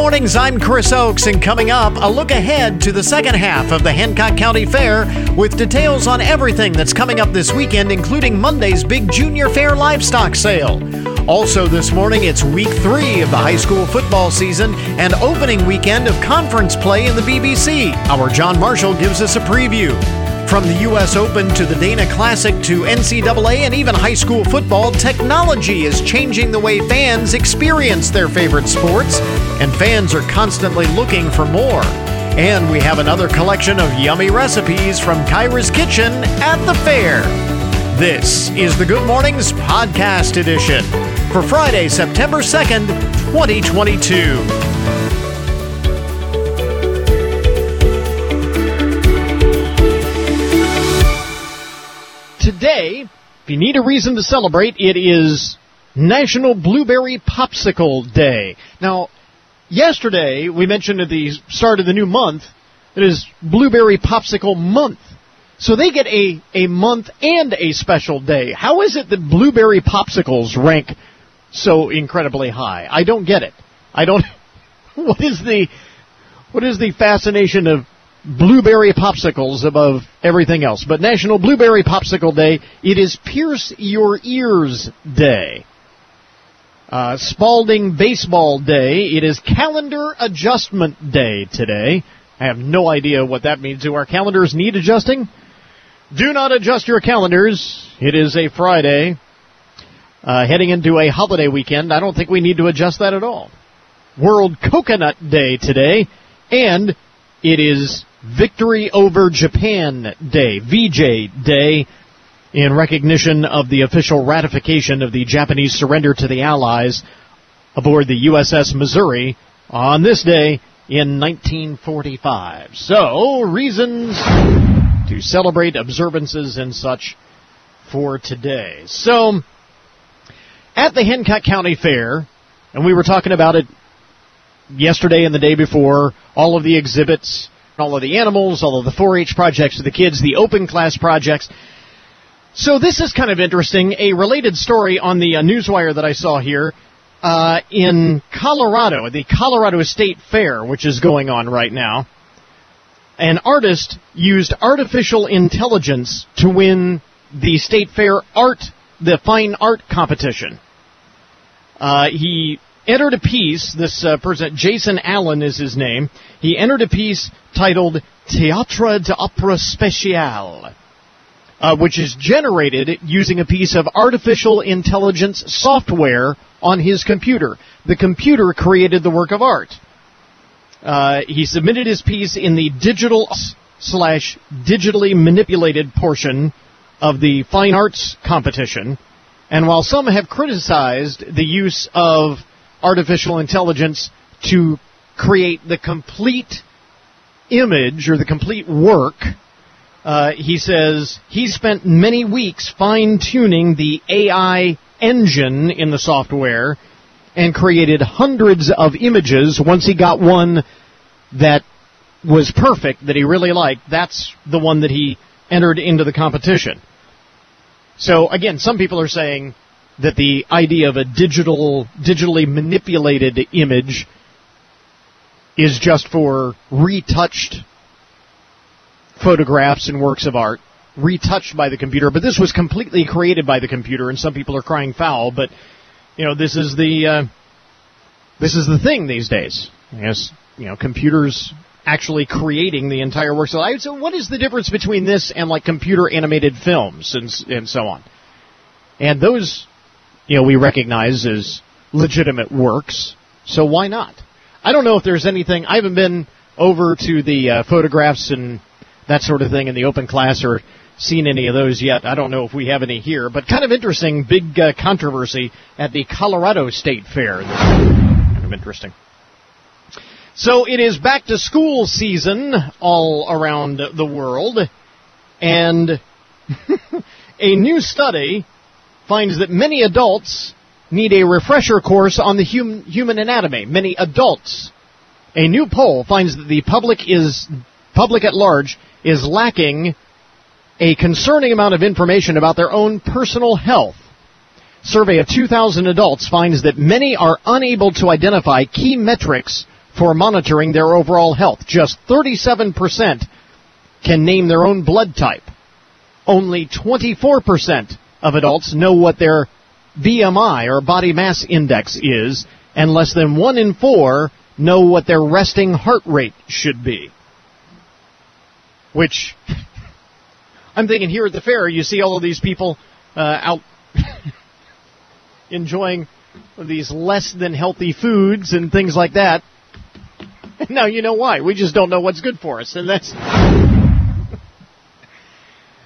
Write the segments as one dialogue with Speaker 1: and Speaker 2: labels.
Speaker 1: mornings, I'm Chris Oakes, and coming up, a look ahead to the second half of the Hancock County Fair with details on everything that's coming up this weekend, including Monday's big Junior Fair livestock sale. Also, this morning, it's week three of the high school football season and opening weekend of conference play in the BBC. Our John Marshall gives us a preview. From the U.S. Open to the Dana Classic to NCAA and even high school football, technology is changing the way fans experience their favorite sports, and fans are constantly looking for more. And we have another collection of yummy recipes from Kyra's Kitchen at the fair. This is the Good Mornings Podcast Edition for Friday, September 2nd, 2022. Today, if you need a reason to celebrate, it is National Blueberry Popsicle Day. Now, yesterday we mentioned at the start of the new month, it is Blueberry Popsicle Month. So they get a, a month and a special day. How is it that blueberry popsicles rank so incredibly high? I don't get it. I don't, what is the, what is the fascination of blueberry popsicles above everything else. But National Blueberry Popsicle Day, it is Pierce Your Ears Day. Uh, Spalding Baseball Day, it is Calendar Adjustment Day today. I have no idea what that means. Do our calendars need adjusting? Do not adjust your calendars. It is a Friday. Uh, heading into a holiday weekend, I don't think we need to adjust that at all. World Coconut Day today, and it is Victory Over Japan Day, VJ Day, in recognition of the official ratification of the Japanese surrender to the Allies aboard the USS Missouri on this day in 1945. So, reasons to celebrate observances and such for today. So, at the Hancock County Fair, and we were talking about it yesterday and the day before, all of the exhibits, all of the animals, all of the 4-H projects for the kids, the open class projects. So this is kind of interesting. A related story on the uh, newswire that I saw here uh, in Colorado, the Colorado State Fair, which is going on right now. An artist used artificial intelligence to win the State Fair art, the fine art competition. Uh, he entered a piece. This uh, person, Jason Allen, is his name. He entered a piece titled Théâtre d'Opéra Spécial, uh, which is generated using a piece of artificial intelligence software on his computer. The computer created the work of art. Uh, he submitted his piece in the digital slash digitally manipulated portion of the fine arts competition. And while some have criticized the use of artificial intelligence to create the complete image or the complete work. Uh, he says he spent many weeks fine tuning the AI engine in the software and created hundreds of images. Once he got one that was perfect, that he really liked, that's the one that he entered into the competition. So again, some people are saying that the idea of a digital, digitally manipulated image is just for retouched photographs and works of art, retouched by the computer. But this was completely created by the computer, and some people are crying foul. But you know, this is the uh, this is the thing these days. Yes, you know, computers actually creating the entire work. So, I, so what is the difference between this and like computer animated films and and so on? And those you know, we recognize as legitimate works. So why not? I don't know if there's anything. I haven't been over to the uh, photographs and that sort of thing in the open class or seen any of those yet. I don't know if we have any here, but kind of interesting, big uh, controversy at the Colorado State Fair. Kind of interesting. So it is back to school season all around the world, and a new study finds that many adults need a refresher course on the hum, human anatomy. Many adults. A new poll finds that the public is public at large is lacking a concerning amount of information about their own personal health. Survey of 2,000 adults finds that many are unable to identify key metrics for monitoring their overall health. Just 37% can name their own blood type. Only 24% of adults know what their BMI or body mass index is, and less than one in four know what their resting heart rate should be. Which, I'm thinking here at the fair, you see all of these people uh, out enjoying these less than healthy foods and things like that. Now you know why. We just don't know what's good for us, and that's.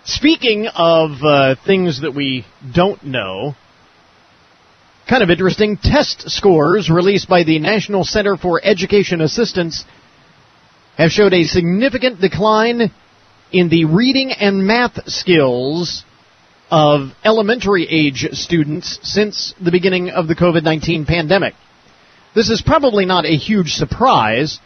Speaker 1: Speaking of uh, things that we don't know, kind of interesting test scores released by the National Center for Education Assistance have showed a significant decline in the reading and math skills of elementary age students since the beginning of the COVID-19 pandemic. This is probably not a huge surprise.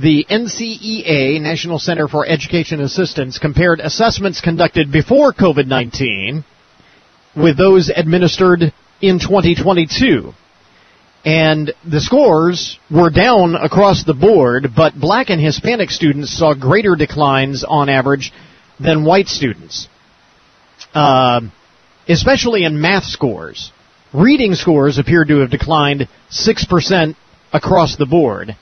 Speaker 1: The NCEA, National Center for Education Assistance, compared assessments conducted before COVID-19 with those administered in 2022. And the scores were down across the board, but black and Hispanic students saw greater declines on average than white students. Uh, especially in math scores. Reading scores appear to have declined 6% across the board.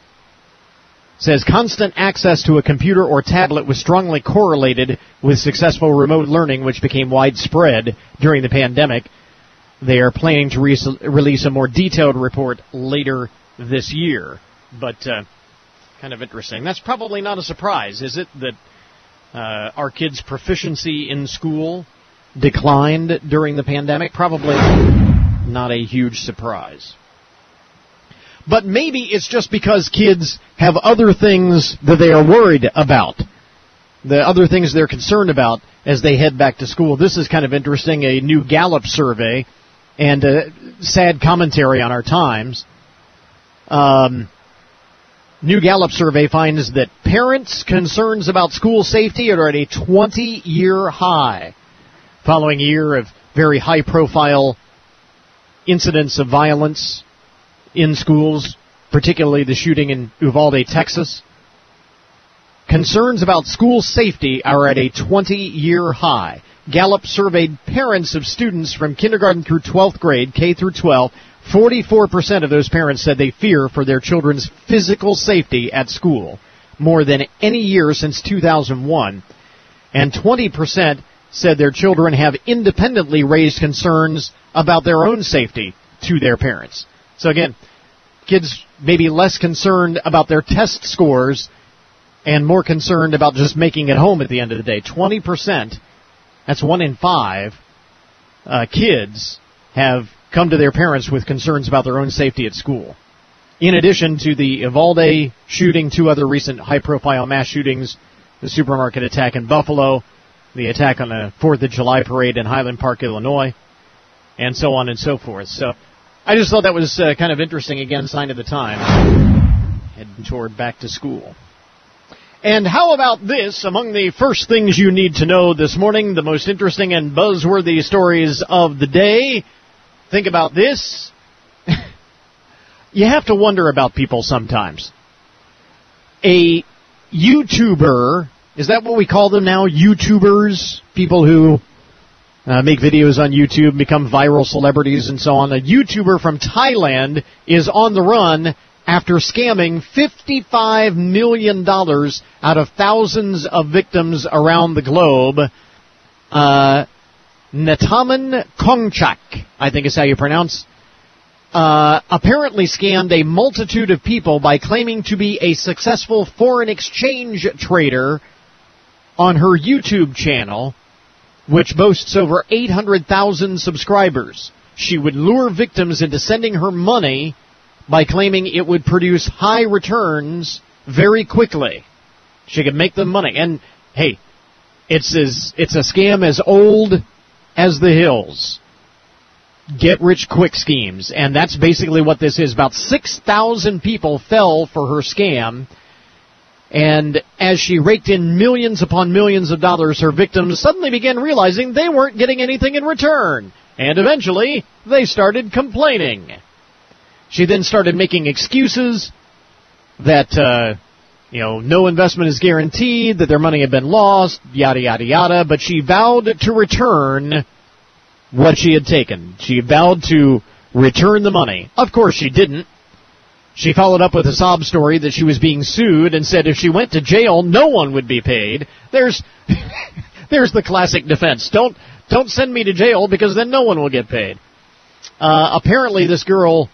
Speaker 1: Says constant access to a computer or tablet was strongly correlated with successful remote learning, which became widespread during the pandemic. They are planning to re- release a more detailed report later this year. But uh, kind of interesting. That's probably not a surprise, is it? That uh, our kids' proficiency in school declined during the pandemic? Probably not a huge surprise. But maybe it's just because kids have other things that they are worried about. The other things they're concerned about as they head back to school. This is kind of interesting. A new Gallup survey and a sad commentary on our times. Um, new Gallup survey finds that parents' concerns about school safety are at a 20 year high following a year of very high profile incidents of violence in schools, particularly the shooting in Uvalde, Texas. Concerns about school safety are at a 20 year high. Gallup surveyed parents of students from kindergarten through 12th grade, K through 12. 44% of those parents said they fear for their children's physical safety at school, more than any year since 2001. And 20% said their children have independently raised concerns about their own safety to their parents. So again, kids may be less concerned about their test scores and more concerned about just making it home at the end of the day. 20%, that's one in five, uh, kids have come to their parents with concerns about their own safety at school. In addition to the Uvalde shooting, two other recent high profile mass shootings, the supermarket attack in Buffalo, the attack on the 4th of July parade in Highland Park, Illinois, and so on and so forth. So I just thought that was uh, kind of interesting. Again, sign of the time. Heading toward back to school. And how about this? Among the first things you need to know this morning, the most interesting and buzzworthy stories of the day. Think about this. you have to wonder about people sometimes. A YouTuber is that what we call them now? YouTubers? People who uh, make videos on YouTube, become viral celebrities and so on. A YouTuber from Thailand is on the run after scamming $55 million out of thousands of victims around the globe. Uh, Nattamon Khongchak, I think is how you pronounce, uh, apparently scammed a multitude of people by claiming to be a successful foreign exchange trader on her YouTube channel, which boasts over 800,000 subscribers. She would lure victims into sending her money by claiming it would produce high returns very quickly. She could make them money. And hey, it's as, it's a scam as old as the hills. Get rich quick schemes. And that's basically what this is. About 6,000 people fell for her scam and as she raked in millions upon millions of dollars, her victims suddenly began realizing they weren't getting anything in return. And eventually, they started complaining. She then started making excuses that uh, you know no investment is guaranteed, that their money had been lost, yada yada yada. But she vowed to return what she had taken. She vowed to return the money. Of course, she didn't. She followed up with a sob story that she was being sued and said if she went to jail, no one would be paid. There's, there's the classic defense. Don't, don't send me to jail because then no one will get paid. Uh, apparently this girl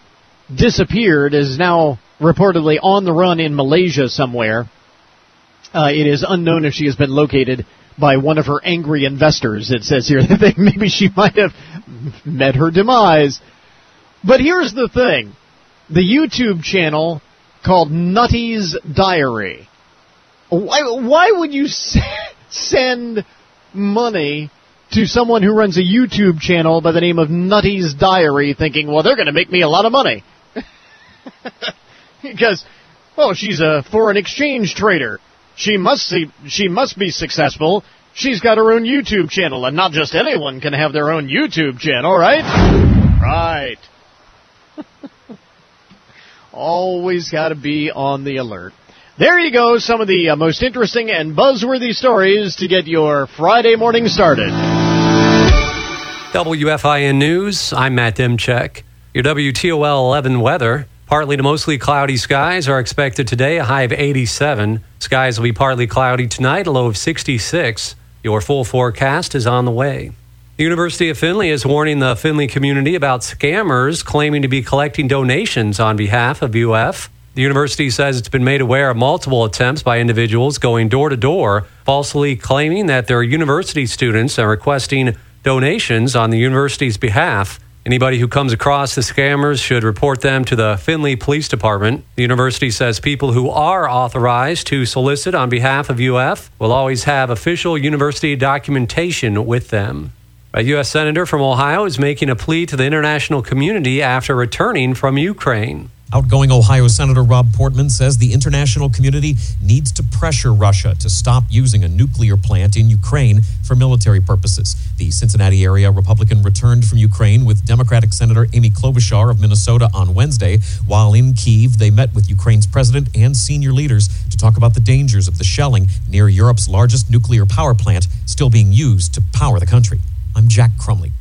Speaker 1: disappeared, is now reportedly on the run in Malaysia somewhere. Uh, it is unknown if she has been located by one of her angry investors. It says here that maybe she might have met her demise. But here's the thing. The YouTube channel called Nutty's Diary. Why, why would you send money to someone who runs a YouTube channel by the name of Nutty's Diary thinking, well, they're going to make me a lot of money? because, well, she's a foreign exchange trader. She must see, she must be successful. She's got her own YouTube channel, and not just anyone can have their own YouTube channel, right? Right. Always got to be on the alert. There you go, some of the uh, most interesting and buzzworthy stories to get your Friday morning started.
Speaker 2: WFIN News, I'm Matt Demchek. Your WTOL 11 weather. Partly to mostly cloudy skies are expected today, a high of 87. Skies will be partly cloudy tonight, a low of 66. Your full forecast is on the way. The University of Findlay is warning the Findlay community about scammers claiming to be collecting donations on behalf of UF. The university says it's been made aware of multiple attempts by individuals going door to door, falsely claiming that they're university students and requesting donations on the university's behalf. Anybody who comes across the scammers should report them to the Findlay Police Department. The university says people who are authorized to solicit on behalf of UF will always have official university documentation with them. A U.S. Senator from Ohio is making a plea to the international community after returning from Ukraine.
Speaker 3: Outgoing Ohio Senator Rob Portman says the international community needs to pressure Russia to stop using a nuclear plant in Ukraine for military purposes. The Cincinnati area Republican returned from Ukraine with Democratic Senator Amy Klobuchar of Minnesota on Wednesday. While in Kiev, they met with Ukraine's president and senior leaders to talk about the dangers of the shelling near Europe's largest nuclear power plant still being used to power the country. I'm Jack Crumley.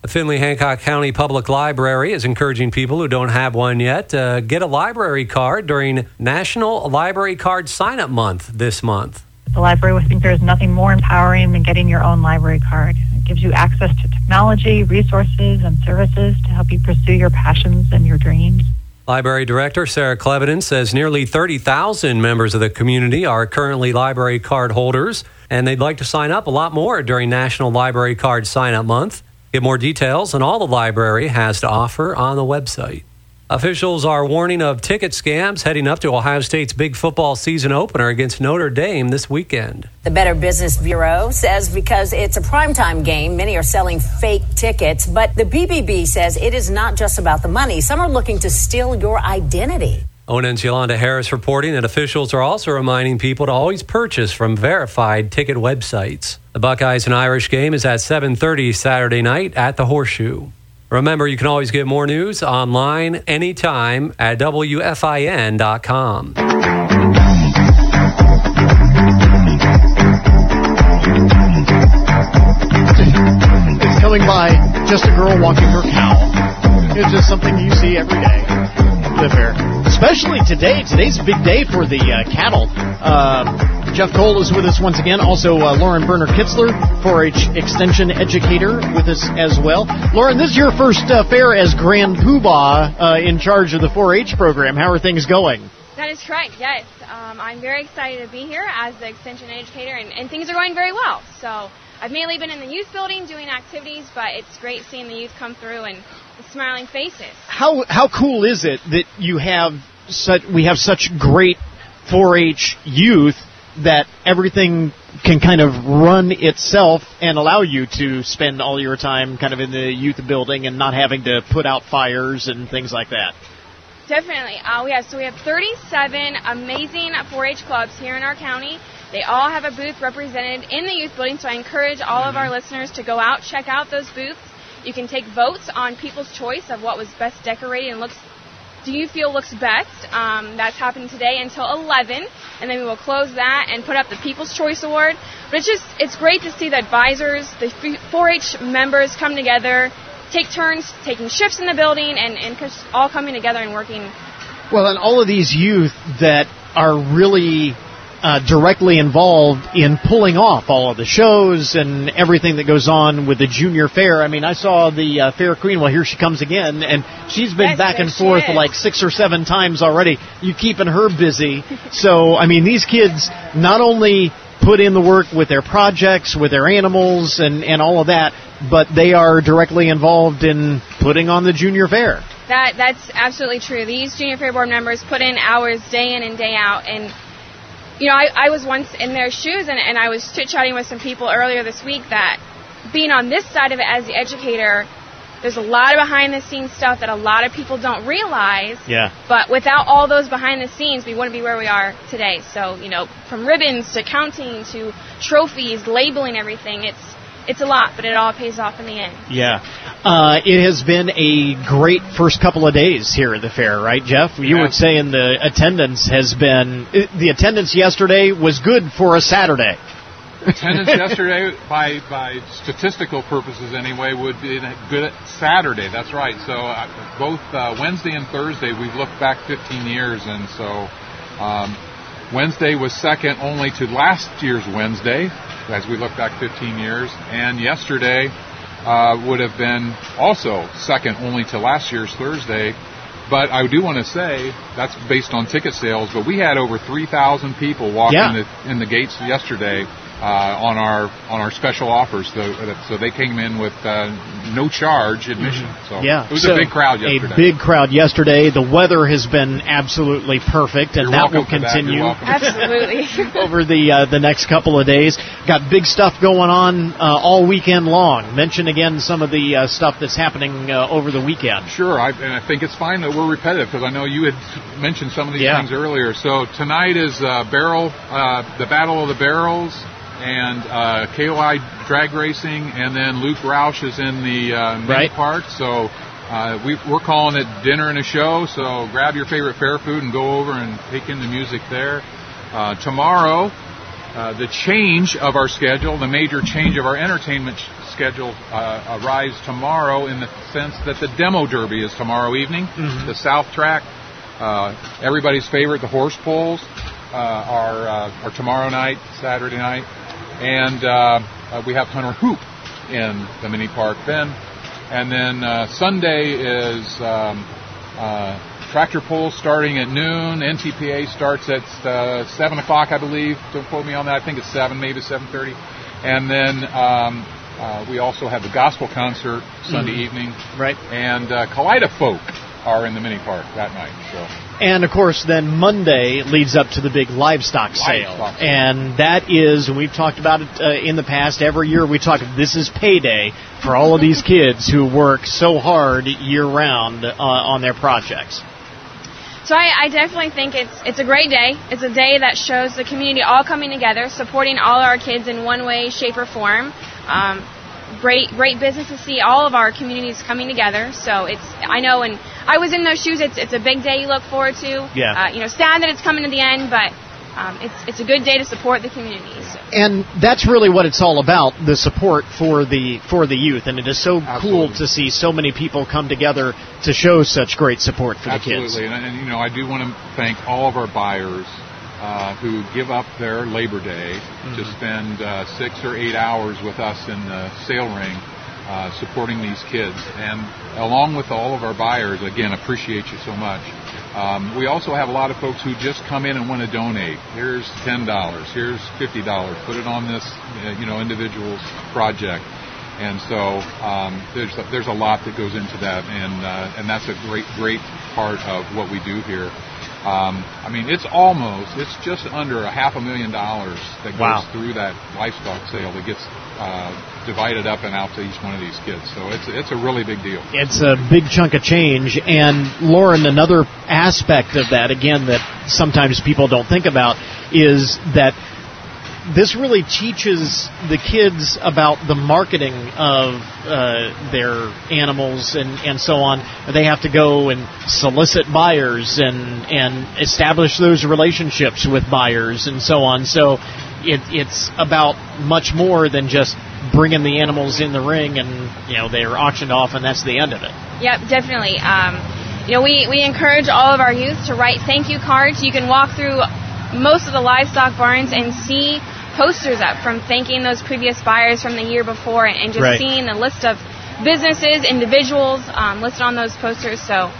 Speaker 2: The Findlay Hancock County Public Library is encouraging people who don't have one yet to get a library card during National Library Card Sign Up Month this month.
Speaker 4: The library, we think there's nothing more empowering than getting your own library card. It gives you access to technology, resources, and services to help you pursue your passions and your dreams.
Speaker 2: Library Director Sarah Clevidence says nearly 30,000 members of the community are currently library card holders, and they'd like to sign up a lot more during National Library Card Sign Up Month. Get more details on all the library has to offer on the website. Officials are warning of ticket scams heading up to Ohio State's big football season opener against Notre Dame this weekend.
Speaker 5: The Better Business Bureau says because it's a primetime game, many are selling fake tickets. But the BBB says it is not just about the money. Some are looking to steal your identity.
Speaker 2: ONN's Yolanda Harris reporting that officials are also reminding people to always purchase from verified ticket websites. The Buckeyes and Irish game is at 7:30 Saturday night at the Horseshoe. Remember, you can always get more news online anytime at WFIN.com.
Speaker 1: It's coming by just a girl walking her cow. It's just something you see every day. Live here. Especially today. Today's a big day for the uh, cattle. Uh, Jeff Cole is with us once again. Also, uh, Lauren Berner Kitzler, 4-H Extension Educator, with us as well. Lauren, this is your first uh, fair as Grand Poobah uh, in charge of the 4-H program. How are things going?
Speaker 6: That is correct, yes. Um, I'm very excited to be here as the Extension Educator, and, and things are going very well. So I've mainly been in the youth building doing activities, but it's great seeing the youth come through and the smiling faces.
Speaker 1: How how cool is it that you have such we have such great 4-H youth that everything can kind of run itself and allow you to spend all your time kind of in the youth building and not having to put out fires and things like that.
Speaker 6: Definitely. Uh, we have so we have 37 amazing 4-H clubs here in our county. They all have a booth represented in the youth building, so I encourage all of our listeners to go out, check out those booths. You can take votes on people's choice of what was best decorated and looks Do You Feel looks best. Um, that's happening today until 11, and then we will close that and put up the People's Choice Award. But it's just it's great to see the advisors, the 4-H members come together, take turns taking shifts in the building, and and all coming together and working.
Speaker 1: Well, and all of these youth that are really uh, directly involved in pulling off all of the shows and everything that goes on with the junior fair. I mean, I saw the uh, fair queen. Well, here she comes again, and she's been back and forth
Speaker 6: is.
Speaker 1: like six or seven times already. You keeping her busy. so, I mean, these kids not only put in the work with their projects, with their animals, and and all of that, but they are directly involved in putting on the junior fair.
Speaker 6: That that's absolutely true. These junior fair board members put in hours day in and day out, and you know, I, I was once in their shoes, and, and I was chit chatting with some people earlier this week that being on this side of it as the educator, there's a lot of behind the scenes stuff that a lot of people don't realize.
Speaker 1: Yeah.
Speaker 6: But without all those behind the scenes, we wouldn't be where we are today. So, you know, from ribbons to counting to trophies, labeling everything, it's it's a lot, but it all pays off in the end.
Speaker 1: Yeah. Uh, it has been a great first couple of days here at the fair, right, Jeff? You
Speaker 7: yeah.
Speaker 1: were saying the attendance has been, the attendance yesterday was good for a Saturday.
Speaker 7: attendance yesterday, by by statistical purposes anyway, would be good Saturday. That's right. So uh, both uh, Wednesday and Thursday, we've looked back 15 years, and so um, Wednesday was second only to last year's Wednesday, as we look back 15 years, and yesterday uh, would have been also second only to last year's Thursday. But I do want to say that's based on ticket sales. But we had over 3,000 people walking
Speaker 1: Yeah.
Speaker 7: in, the, in the gates yesterday on our on our special offers. So, so they came in with uh, no charge admission. So
Speaker 1: Yeah.
Speaker 7: it was
Speaker 1: So,
Speaker 7: a big crowd yesterday.
Speaker 1: A big crowd yesterday. The weather has been absolutely perfect, and
Speaker 7: You're
Speaker 1: that will
Speaker 7: welcome for that.
Speaker 1: Continue.
Speaker 6: Absolutely.
Speaker 1: over the uh, the next couple of days. Got big stuff going on uh, all weekend long. Mention again some of the uh, stuff that's happening uh, over the weekend.
Speaker 7: Sure, I, and I think it's fine that we're repetitive because I know you had mentioned some of these
Speaker 1: Yeah.
Speaker 7: things earlier. So tonight is uh, barrel, uh, the Battle of the Barrels, and uh, KOI drag racing, and then Luke Roush is in the uh, main
Speaker 1: Right.
Speaker 7: part. So uh, we, we're calling it dinner and a show. So grab your favorite fair food and go over and take in the music there. Uh, tomorrow, uh, the change of our schedule, the major change of our entertainment sh- schedule uh, arrives tomorrow in the sense that the demo derby is tomorrow evening. The South Track, uh, everybody's favorite, the horse pulls, are, uh, are tomorrow night, Saturday night. And uh, uh, we have Hunter Hoop in the mini park then. And then uh, Sunday is um, uh, tractor pull starting at noon. NTPA starts at uh, seven o'clock, I believe. Don't quote me on that. I think it's seven, maybe seven thirty. And then um, uh, we also have the gospel concert Sunday evening.
Speaker 1: Right.
Speaker 7: And uh, Kaleidofolk are in the mini park that night. So
Speaker 1: And of course, then Monday leads up to the big livestock sale,
Speaker 7: Livestock
Speaker 1: and that is, and we've talked about it uh, in the past. Every year we talk. This is payday for all of these kids who work so hard year round uh, on their projects.
Speaker 6: So I, I definitely think it's it's a great day. It's a day that shows the community all coming together, supporting all our kids in one way, shape, or form. Um, great great business to see all of our communities coming together. So it's I know, and I was in those shoes. It's it's a big day you look forward to.
Speaker 1: Yeah.
Speaker 6: Uh, you know, sad that it's coming to the end, but um, it's it's a good day to support the communities. So.
Speaker 1: and that's really what it's all about the support for the for the youth and it is so cool to see so many people come together to show such great support for the kids
Speaker 7: Absolutely, and, and you know, I do want to thank all of our buyers uh, who give up their Labor Day to spend uh, six or eight hours with us in the sale ring, uh, supporting these kids. And along with all of our buyers, again, appreciate you so much. Um, we also have a lot of folks who just come in and want to donate. Here's ten dollars. Here's fifty dollars. Put it on this, uh, you know, individual's project. And so um, there's a, there's a lot that goes into that, and uh, and that's a great great part of what we do here. Um, I mean, it's almost it's just under a half a million dollars that goes
Speaker 1: Wow.
Speaker 7: through that livestock sale that gets uh, divided up and out to each one of these kids. So it's it's a really big deal.
Speaker 1: it's a big chunk of change and lauren another aspect of that again that sometimes people don't think about is that this really teaches the kids about the marketing of uh, their animals and, and so on. They have to go and solicit buyers and and establish those relationships with buyers and so on. So it, it's about much more than just bringing the animals in the ring and you know they're auctioned off and that's the end of it.
Speaker 6: Yep, definitely. Um, you know, we, we encourage all of our youth to write thank you cards. You can walk through most of the livestock barns and see posters up from thanking those previous buyers from the year before and, just
Speaker 1: Right.
Speaker 6: seeing the list of businesses, individuals um, listed on those posters. So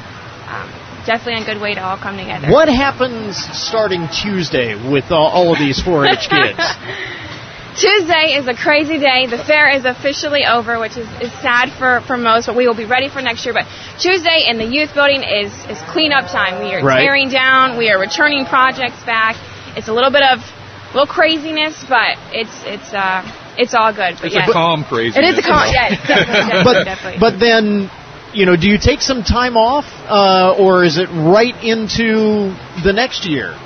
Speaker 6: um, definitely a good way to all come together.
Speaker 1: What happens starting Tuesday with all, all of these 4-H kids?
Speaker 6: Tuesday is a crazy day. The fair is officially over, which is, is sad for, for most, but we will be ready for next year. But Tuesday in the youth building is, is cleanup time. We are
Speaker 1: Right.
Speaker 6: tearing down, we are returning projects back. It's a little bit of a little craziness, but it's it's uh it's all good. But
Speaker 7: It's
Speaker 6: yes.
Speaker 7: a calm crazy.
Speaker 6: It is a calm, yes, definitely, definitely,
Speaker 1: but
Speaker 6: definitely.
Speaker 1: but then you know, do you take some time off, uh, or is it right into the next year?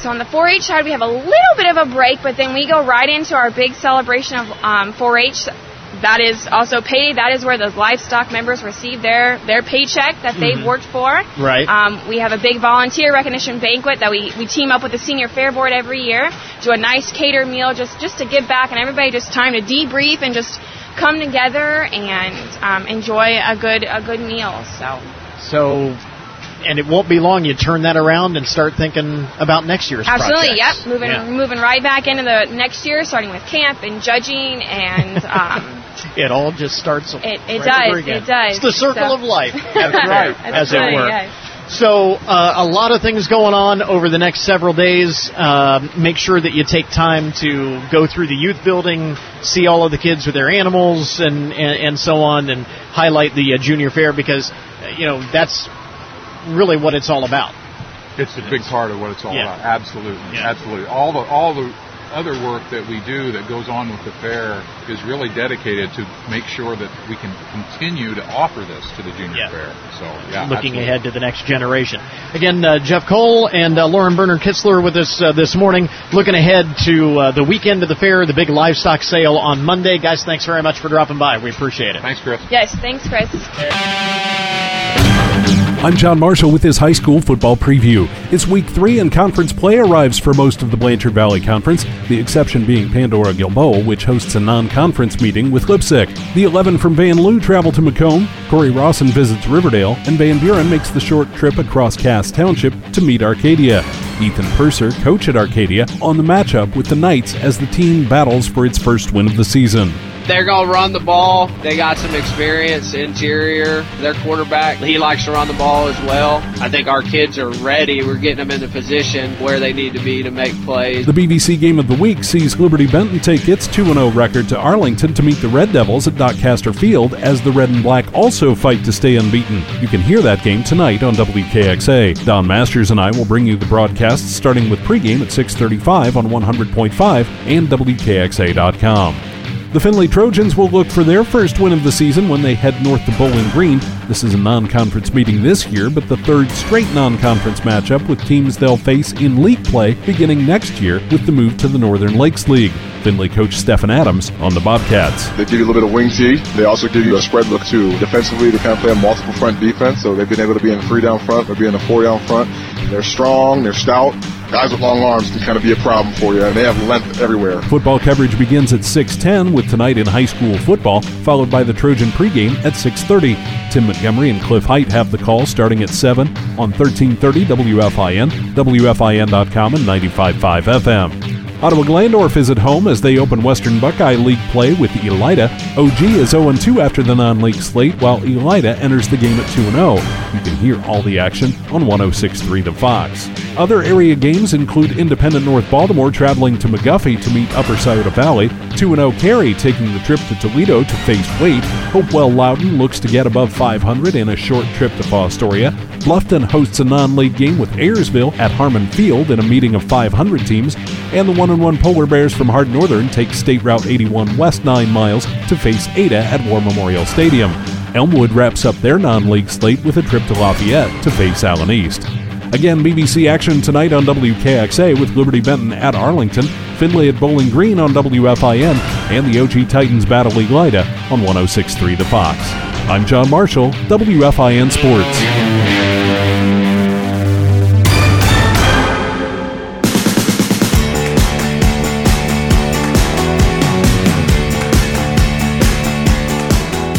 Speaker 6: So on the 4-H side, we have a little bit of a break, but then we go right into our big celebration of um, 4-H. That is also payday. That is where the livestock members receive their their paycheck that they've worked for.
Speaker 1: Right.
Speaker 6: Um, we have a big volunteer recognition banquet that we, we team up with the senior fair board every year. Do a nice catered meal just just to give back and everybody just time to debrief and just come together and um, enjoy a good a good meal. So
Speaker 1: So, and it won't be long. You turn that around and start thinking about next year's.
Speaker 6: Absolutely,
Speaker 1: projects.
Speaker 6: yep. Moving
Speaker 1: Yeah.
Speaker 6: moving right back into the next year, starting with camp and judging, and um,
Speaker 1: It all just starts.
Speaker 6: it, it
Speaker 1: right
Speaker 6: does,
Speaker 1: again.
Speaker 6: it does.
Speaker 1: It's the circle
Speaker 6: So-
Speaker 1: of life. That's right, as it were.
Speaker 6: yes.
Speaker 1: So, uh, a lot of things going on over the next several days. Um make sure that you take time to go through the youth building, see all of the kids with their animals, and, and, and so on, and highlight the uh, junior fair because, uh, you know, that's really what it's all about.
Speaker 7: It's a big part of what it's all
Speaker 1: Yeah.
Speaker 7: about. Absolutely,
Speaker 1: Yeah.
Speaker 7: absolutely. All the all the other work that we do that goes on with the fair is really dedicated to make sure that we can continue to offer this to the junior
Speaker 1: Yeah.
Speaker 7: fair. So yeah,
Speaker 1: looking
Speaker 7: absolutely.
Speaker 1: ahead to the next generation. Again, uh, Jeff Cole and uh, Lauren Bernard Kitzler with us uh, this morning, looking ahead to uh, the weekend of the fair, the big livestock sale on Monday. Guys, thanks very much for dropping by. We appreciate it.
Speaker 7: Thanks, Chris.
Speaker 6: Yes, thanks, Chris.
Speaker 8: I'm John Marshall with this high school football preview. It's week three and conference play arrives for most of the Blanchard Valley Conference, the exception being Pandora Gilboa, which hosts a non conference meeting with Leipsic. The 11 from Vanlue travel to McComb, Corey Rawson visits Riverdale, and Van Buren makes the short trip across Cass Township to meet Arcadia. Ethan Purser, coach at Arcadia, on the matchup with the Knights as the team battles for its first win of the season.
Speaker 9: They're going to run the ball. They got some experience interior. Their quarterback, he likes to run the ball as well. I think our kids are ready. We're getting them in the position where they need to be to make plays.
Speaker 8: The BBC Game of the Week sees Liberty Benton take its 2 0 record to Arlington to meet the Red Devils at Doncaster Field as the Red and Black also fight to stay unbeaten. You can hear that game tonight on WKXA. Don Masters and I will bring you the broadcasts starting with pregame at 6:35 on 100.5 and WKXA.com. The Findlay Trojans will look for their first win of the season when they head north to Bowling Green. This is a non conference meeting this year, but the third straight non conference matchup with teams they'll face in league play beginning next year with the move to the Northern Lakes League. Findlay coach Stephen Adams on the Bobcats.
Speaker 10: They give you a little bit of wing T. They also give you a spread look too. Defensively, they kind of play a multiple front defense, so they've been able to be in a three down front or be in a four down front. They're strong, they're stout. Guys with long arms can kind of be a problem for you, and they have length everywhere.
Speaker 8: Football coverage begins at 6:10 with tonight in high school football, followed by the Trojan pregame at 6:30. Tim Montgomery and Cliff Height have the call starting at 7 on 1330 WFIN, WFIN.com, and 95.5 FM. Ottawa Glandorf is at home as they open Western Buckeye League play with Elida. OG is 0-2 after the non-league slate, while Elida enters the game at 2-0. You can hear all the action on 106.3 The Fox. Other area games include Independent North Baltimore traveling to McGuffey to meet Upper Scioto Valley, 2-0 Carey taking the trip to Toledo to face Wade, Hopewell Loudon looks to get above 500 in a short trip to Fostoria, Bluffton hosts a non-league game with Ayersville at Harmon Field in a meeting of 500 teams, and the 1-on-1 Polar Bears from Hardin Northern take State Route 81 west 9 miles to face Ada at War Memorial Stadium. Elmwood wraps up their non-league slate with a trip to Lafayette to face Allen East. Again, BBC action tonight on WKXA with Liberty Benton at Arlington, Findlay at Bowling Green on WFIN, and the OG Titans battle League Elida on 1063 The Fox. I'm John Marshall, WFIN Sports.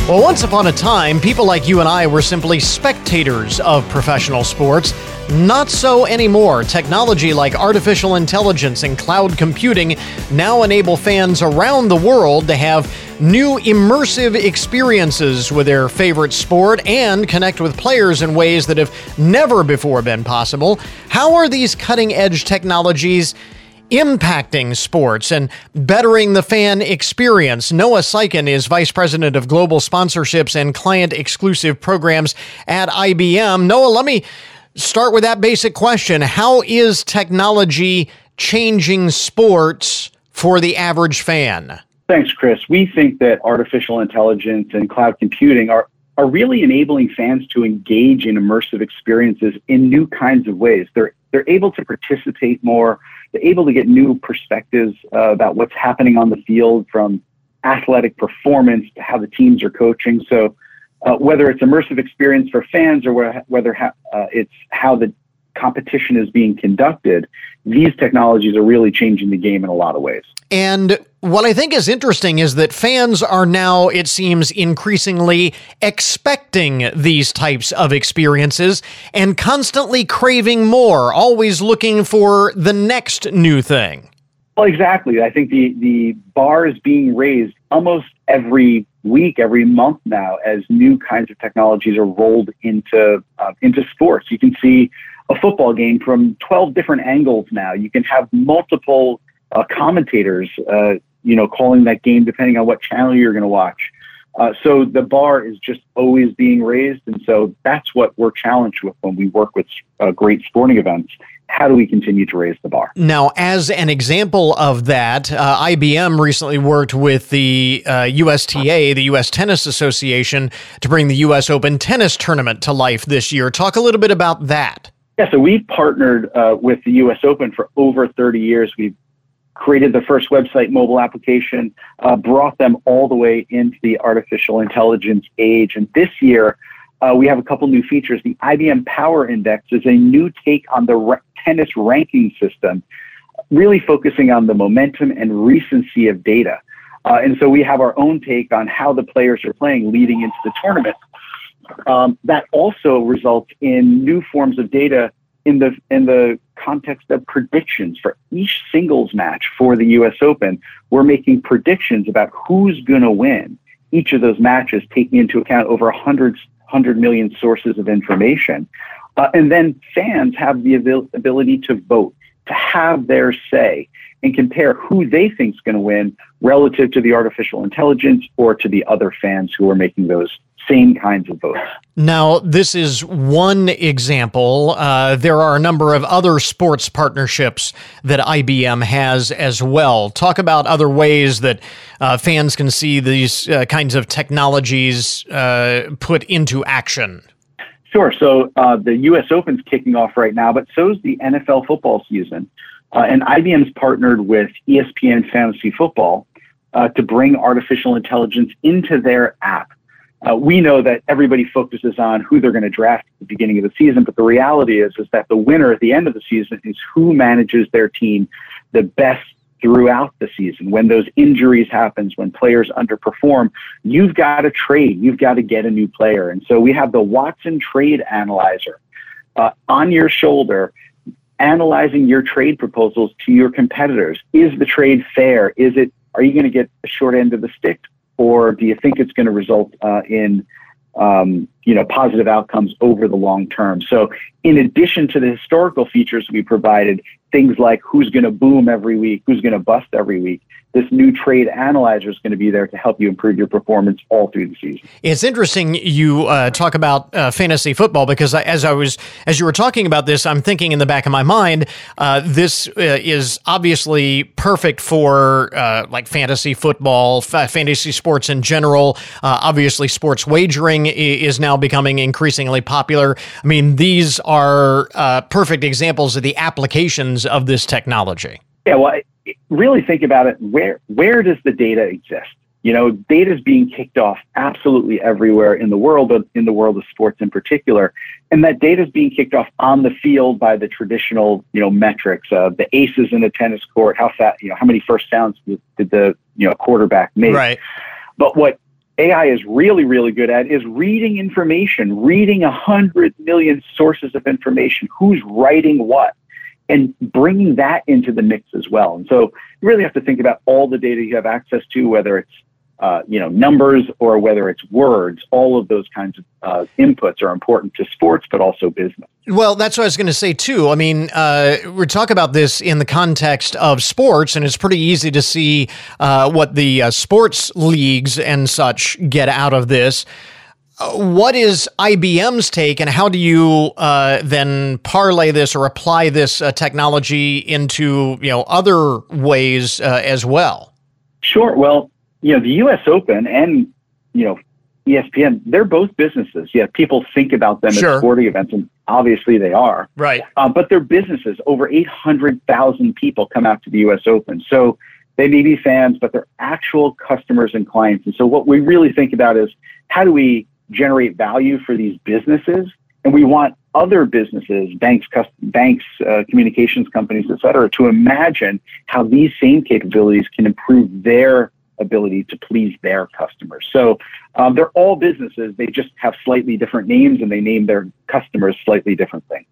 Speaker 1: Well, once upon a time, people like you and I were simply spectators of professional sports. Not so anymore. Technology like artificial intelligence and cloud computing now enable fans around the world to have new immersive experiences with their favorite sport and connect with players in ways that have never before been possible. How are these cutting edge technologies? Impacting sports and bettering the fan experience. Noah Syken is Vice President of Global Sponsorships and Client Exclusive Programs at IBM. Noah, let me start with that basic question. How is technology changing sports for the average fan?
Speaker 11: Thanks, Chris. We think that artificial intelligence and cloud computing are are really enabling fans to engage in immersive experiences in new kinds of ways. They're they're able to participate more They're able to get new perspectives uh, about what's happening on the field from athletic performance to how the teams are coaching. So, uh, whether it's immersive experience for fans or whether ha- uh, it's how the competition is being conducted, these technologies are really changing the game in a lot of ways.
Speaker 1: And what I think is interesting is that fans are now, it seems, increasingly expecting these types of experiences and constantly craving more, always looking for the next new thing.
Speaker 11: Well, exactly. I think the, the bar is being raised almost every week, every month now, as new kinds of technologies are rolled into uh, into sports. You can see a football game from 12 different angles now. You can have multiple uh, commentators, uh, you know, calling that game depending on what channel you're going to watch. Uh, so the bar is just always being raised, and so that's what we're challenged with when we work with uh, great sporting events. How do we continue to raise the bar?
Speaker 1: Now, as an example of that, uh, IBM recently worked with the USTA, uh, the U.S. Tennis Association, to bring the U.S. Open tennis tournament to life this year. Talk a little bit about that.
Speaker 11: Yeah, so we've partnered uh, with the U.S. Open for over 30 years. We've created the first website mobile application, uh, brought them all the way into the artificial intelligence age. And this year, uh, we have a couple new features. The IBM Power Index is a new take on the re- tennis ranking system, really focusing on the momentum and recency of data. Uh, and so we have our own take on how the players are playing leading into the tournament. Um, that also results in new forms of data in the in the context of predictions for each singles match for the U.S. Open. We're making predictions about who's going to win each of those matches, taking into account over 100, 100 million sources of information. Uh, and then fans have the ability to vote, to have their say, and compare who they think is going to win relative to the artificial intelligence or to the other fans who are making those same kinds of votes.
Speaker 1: Now, this is one example. Uh, there are a number of other sports partnerships that IBM has as well. Talk about other ways that uh, fans can see these uh, kinds of technologies uh, put into action.
Speaker 11: Sure. So uh, the U.S. Open's kicking off right now, but so is the NFL football season. Uh, and IBM's partnered with ESPN Fantasy Football to bring artificial intelligence into their app. Uh, we know that everybody focuses on who they're going to draft at the beginning of the season, but the reality is is that the winner at the end of the season is who manages their team the best throughout the season. When those injuries happens, when players underperform, you've got to trade. You've got to get a new player. And so we have the Watson Trade Analyzer uh, on your shoulder, analyzing your trade proposals to your competitors. Is the trade fair? Is it? Are you going to get a short end of the stick? or do you think it's going to result uh, in um, you know positive outcomes over the long term? So, in addition to the historical features we provided, things like who's going to boom every week, who's going to bust every week, this new trade analyzer is going to be there to help you improve your performance all through the season.
Speaker 1: It's interesting you uh, talk about uh, fantasy football because as I was as you were talking about this, I'm thinking in the back of my mind, uh, this uh, is obviously perfect for uh, like fantasy football, f- fantasy sports in general. Uh, obviously, sports wagering is now becoming increasingly popular. I mean, these are uh, perfect examples of the applications of this technology.
Speaker 11: Yeah, well, really think about it. Where where does the data exist? You know, data is being kicked off absolutely everywhere in the world, but in the world of sports in particular. And that data is being kicked off on the field by the traditional, you know, metrics of the aces in a tennis court, how fast, you know, how many first downs did the, you know, quarterback make.
Speaker 1: Right.
Speaker 11: But what AI is really, really good at is reading information, reading a hundred million sources of information, who's writing what, and bringing that into the mix as well. And so you really have to think about all the data you have access to, whether it's uh, you know, numbers or whether it's words, all of those kinds of uh, inputs are important to sports, but also business.
Speaker 1: Well, that's what I was going to say too. I mean, uh, we talk about this in the context of sports, and it's pretty easy to see uh, what the uh, sports leagues and such get out of this. Uh, what is IBM's take, and how do you then parlay this or apply this technology into you know other ways as well?
Speaker 11: Sure. Well, you know, the U.S. Open and, you know, ESPN, they're both businesses. Yeah, people think about them
Speaker 1: sure.
Speaker 11: as sporting events, and obviously they are.
Speaker 1: Right.
Speaker 11: Uh, but they're businesses. Over 800,000 people come out to the U.S. Open. So they may be fans, but they're actual customers and clients. And so what we really think about is how do we generate value for these businesses? And we want other businesses, banks, banks, uh, communications companies, et cetera, to imagine how these same capabilities can improve their ability to please their customers. So um, they're all businesses. They just have slightly different names and they name their customers slightly different things.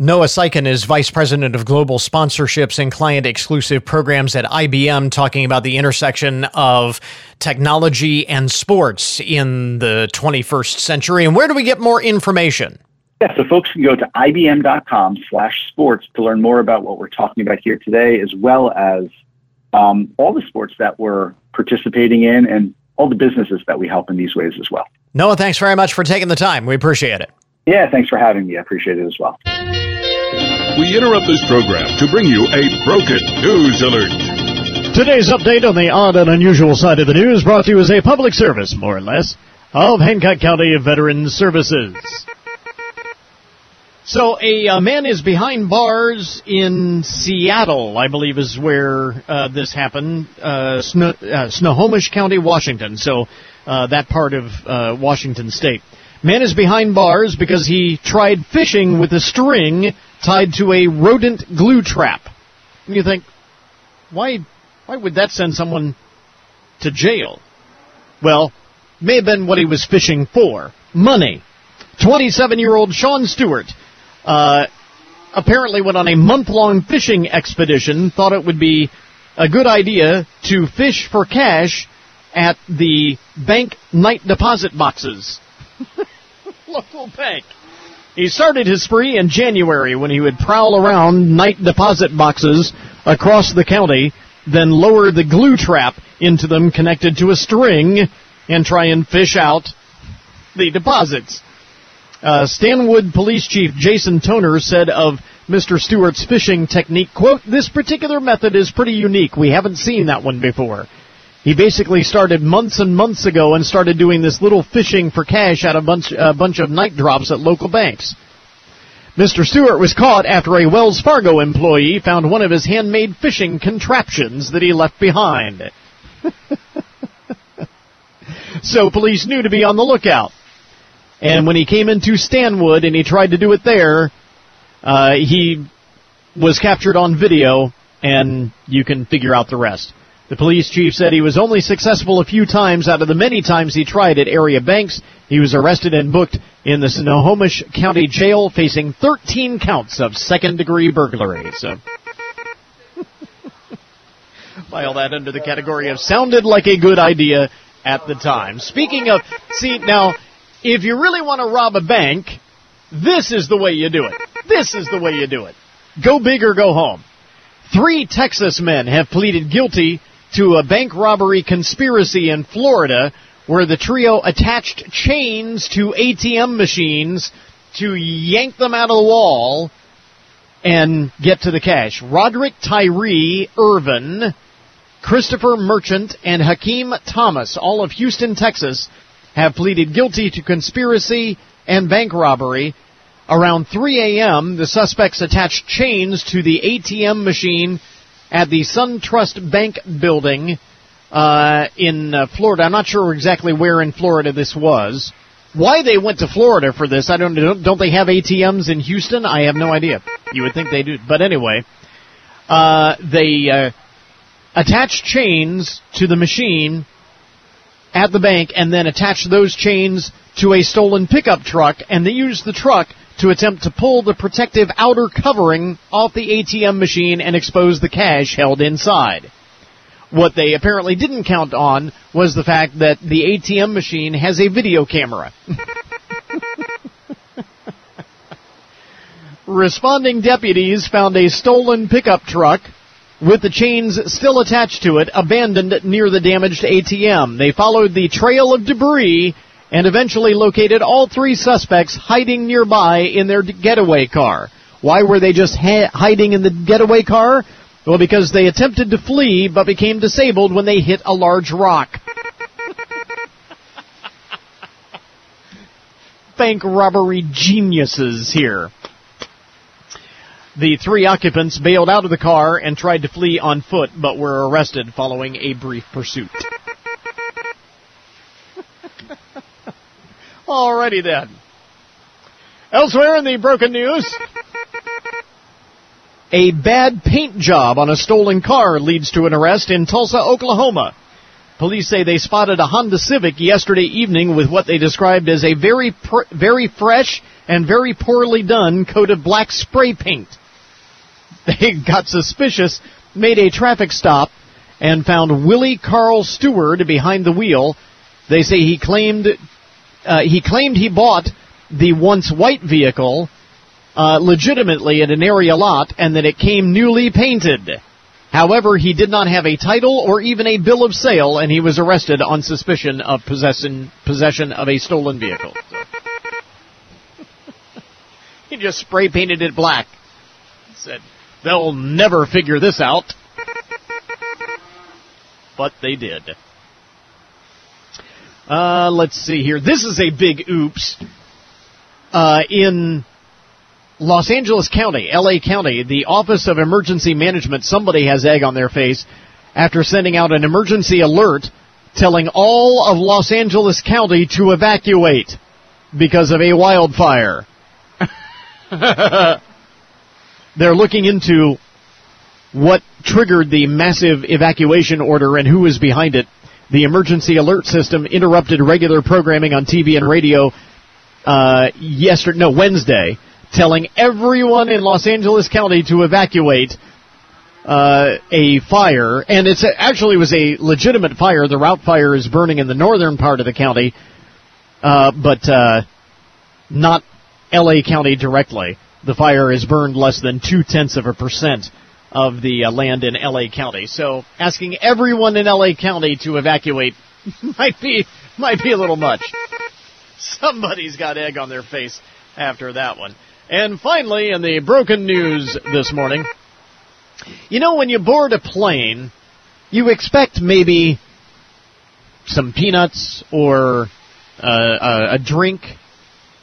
Speaker 1: Noah Syken is Vice President of Global Sponsorships and Client Exclusive Programs at IBM, talking about the intersection of technology and sports in the 21st century. And where do we get more information?
Speaker 11: Yeah, so folks can go to ibm.com slash sports to learn more about what we're talking about here today, as well as um, all the sports that we're participating in and all the businesses that we help in these ways as well.
Speaker 1: Noah, thanks very much for taking the time. We appreciate it.
Speaker 11: Yeah, thanks for having me. I appreciate it as well.
Speaker 12: We interrupt this program to bring you a broken news alert.
Speaker 1: Today's update on the odd and unusual side of the news brought to you as a public service, more or less, of Hancock County Veterans Services. So a, a, man is behind bars in Seattle, I believe, is where uh, this happened. Uh, Sno- uh, Snohomish County, Washington. So uh, that part of uh, Washington State. Man is behind bars because he tried fishing with a string tied to a rodent glue trap. And you think, why? Why would that send someone to jail? Well, may have been what he was fishing for: money. 27-year-old Sean Stewart uh, apparently went on a month long fishing expedition, thought it would be a good idea to fish for cash at the bank night deposit boxes. Local bank. He started his spree in January when he would prowl around night deposit boxes across the county, then lower the glue trap into them connected to a string and try and fish out the deposits. Uh, Stanwood Police Chief Jason Toner said of Mr. Stewart's fishing technique, quote, this particular method is pretty unique. We haven't seen that one before. He basically started months and months ago and started doing this little fishing for cash at a bunch, a bunch of night drops at local banks. Mr. Stewart was caught after a Wells Fargo employee found one of his handmade fishing contraptions that he left behind. so police knew to be on the lookout. And when he came into Stanwood and he tried to do it there, uh, he was captured on video, and you can figure out the rest. The police chief said he was only successful a few times out of the many times he tried at area banks. He was arrested and booked in the Snohomish County Jail, facing 13 counts of second-degree burglary. So, file that under the category of sounded like a good idea at the time. Speaking of, see now if you really want to rob a bank, this is the way you do it. This is the way you do it. Go big or go home. Three Texas men have pleaded guilty to a bank robbery conspiracy in Florida where the trio attached chains to ATM machines to yank them out of the wall and get to the cash. Roderick Tyree Irvin, Christopher Merchant, and Hakeem Thomas, all of Houston, Texas, have pleaded guilty to conspiracy and bank robbery. Around 3 a.m., the suspects attached chains to the ATM machine at the SunTrust Bank building uh, in uh, Florida. I'm not sure exactly where in Florida this was. Why they went to Florida for this, I don't know. Don't they have ATMs in Houston? I have no idea. You would think they do. But anyway, uh, they uh, attached chains to the machine at the bank and then attached those chains to a stolen pickup truck and they used the truck to attempt to pull the protective outer covering off the ATM machine and expose the cash held inside. What they apparently didn't count on was the fact that the ATM machine has a video camera. Responding deputies found a stolen pickup truck with the chains still attached to it abandoned near the damaged ATM. They followed the trail of debris and eventually located all three suspects hiding nearby in their getaway car. Why were they just ha- hiding in the getaway car? Well, because they attempted to flee but became disabled when they hit a large rock. Bank robbery geniuses here. The three occupants bailed out of the car and tried to flee on foot but were arrested following a brief pursuit. Alrighty then. Elsewhere in the broken news, a bad paint job on a stolen car leads to an arrest in Tulsa, Oklahoma. Police say they spotted a Honda Civic yesterday evening with what they described as a very, pr- very fresh and very poorly done coat of black spray paint. They got suspicious, made a traffic stop, and found Willie Carl Stewart behind the wheel. They say he claimed uh, he claimed he bought the once white vehicle uh, legitimately at an area lot and that it came newly painted. However, he did not have a title or even a bill of sale, and he was arrested on suspicion of possession possession of a stolen vehicle. He just spray painted it black. Said they'll never figure this out, but they did. Uh, let's see here. This is a big oops. Uh, in Los Angeles County, LA County, the Office of Emergency Management, somebody has egg on their face after sending out an emergency alert telling all of Los Angeles County to evacuate because of a wildfire. They're looking into what triggered the massive evacuation order and who is behind it. The emergency alert system interrupted regular programming on TV and radio uh, yesterday, no Wednesday, telling everyone in Los Angeles County to evacuate uh, a fire, and it's a, actually was a legitimate fire. The route fire is burning in the northern part of the county, uh, but uh, not L.A. County directly. The fire has burned less than two tenths of a percent of the uh, land in LA County. So asking everyone in LA County to evacuate might be might be a little much. Somebody's got egg on their face after that one. And finally, in the broken news this morning, you know when you board a plane, you expect maybe some peanuts or uh, a, a drink.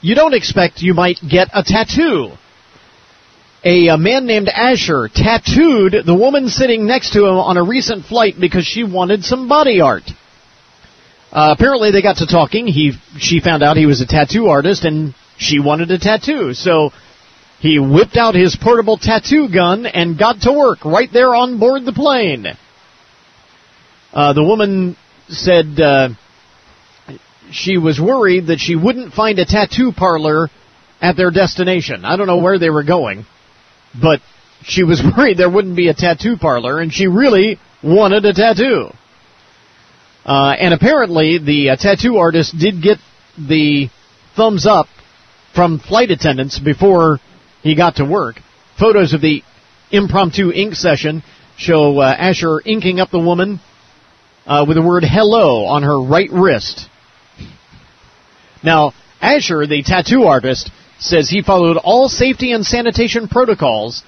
Speaker 1: You don't expect you might get a tattoo a, a, man named Asher tattooed the woman sitting next to him on a recent flight because she wanted some body art. Uh, apparently, they got to talking. He she found out he was a tattoo artist, and she wanted a tattoo. So he whipped out his portable tattoo gun and got to work right there on board the plane. Uh, the woman said uh, she was worried that she wouldn't find a tattoo parlor at their destination. I don't know where they were going but she was worried there wouldn't be a tattoo parlor, and she really wanted a tattoo. Uh, and apparently, the uh, tattoo artist did get the thumbs up from flight attendants before he got to work. Photos of the impromptu ink session show uh, Asher inking up the woman uh, with the word hello on her right wrist. Now, Asher, the tattoo artist, says he followed all safety and sanitation protocols,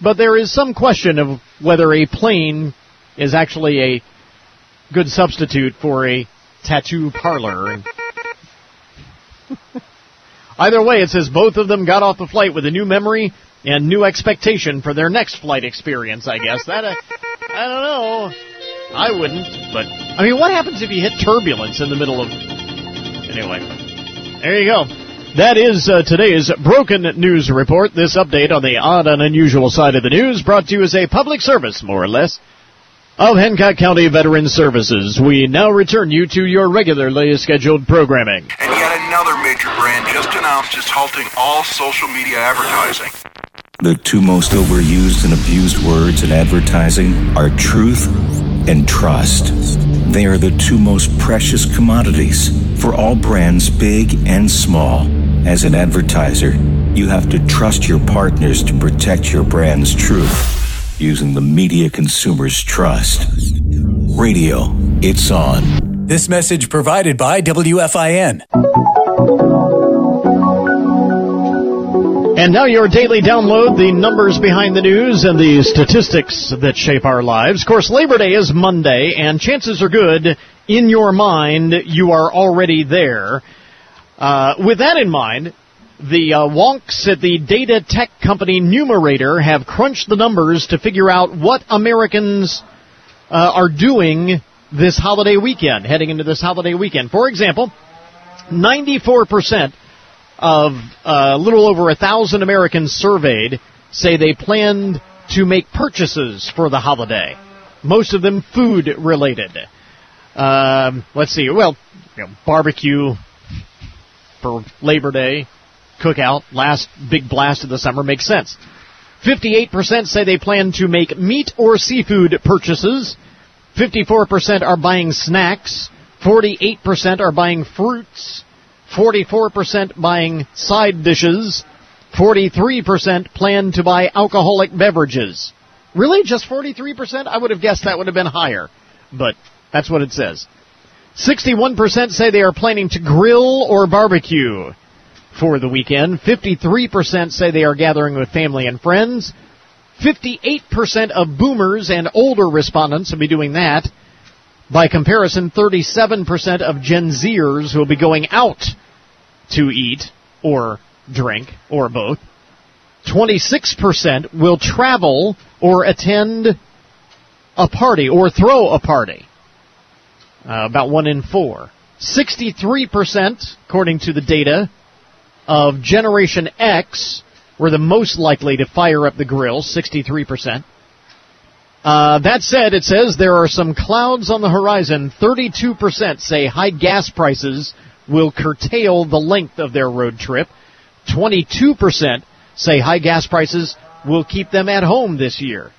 Speaker 1: but there is some question of whether a plane is actually a good substitute for a tattoo parlor. Either way, it says both of them got off the flight with a new memory and new expectation for their next flight experience. I guess that uh, I don't know. I wouldn't, but I mean, what happens if you hit turbulence in the middle of? Anyway, there you go. That is uh, today's Broken News Report. This update on the odd and unusual side of the news brought to you as a public service, more or less, of Hancock County Veteran Services. We now return you to your regularly scheduled programming.
Speaker 13: And yet another major brand just announced it's halting all social media advertising.
Speaker 14: The two most overused and abused words in advertising are truth and trust. They are the two most precious commodities for all brands, big and small. As an advertiser, you have to trust your partners to protect your brand's truth using the media consumers trust. Radio, it's on.
Speaker 15: This message provided by WFIN.
Speaker 1: And now your daily download, the numbers behind the news and the statistics that shape our lives. Of course, Labor Day is Monday, and chances are good, in your mind, you are already there. Uh, with that in mind, the uh, wonks at the data tech company Numerator have crunched the numbers to figure out what Americans uh, are doing this holiday weekend, heading into this holiday weekend. For example, 94% of uh, a little over a thousand Americans surveyed say they planned to make purchases for the holiday. Most of them food related. Um, let's see. Well, you know, barbecue for Labor Day, cookout, last big blast of the summer makes sense. 58% say they plan to make meat or seafood purchases. 54% are buying snacks. 48% are buying fruits. 44% buying side dishes. 43% plan to buy alcoholic beverages. Really? Just 43%? I would have guessed that would have been higher. But that's what it says. 61% say they are planning to grill or barbecue for the weekend. 53% say they are gathering with family and friends. 58% of boomers and older respondents will be doing that. By comparison, 37% of Gen Zers will be going out to eat or drink or both. 26% will travel or attend a party or throw a party. Uh, about one in four. 63%, according to the data, of Generation X were the most likely to fire up the grill, 63%. Uh, that said, it says there are some clouds on the horizon. 32% say high gas prices will curtail the length of their road trip. 22% say high gas prices will keep them at home this year.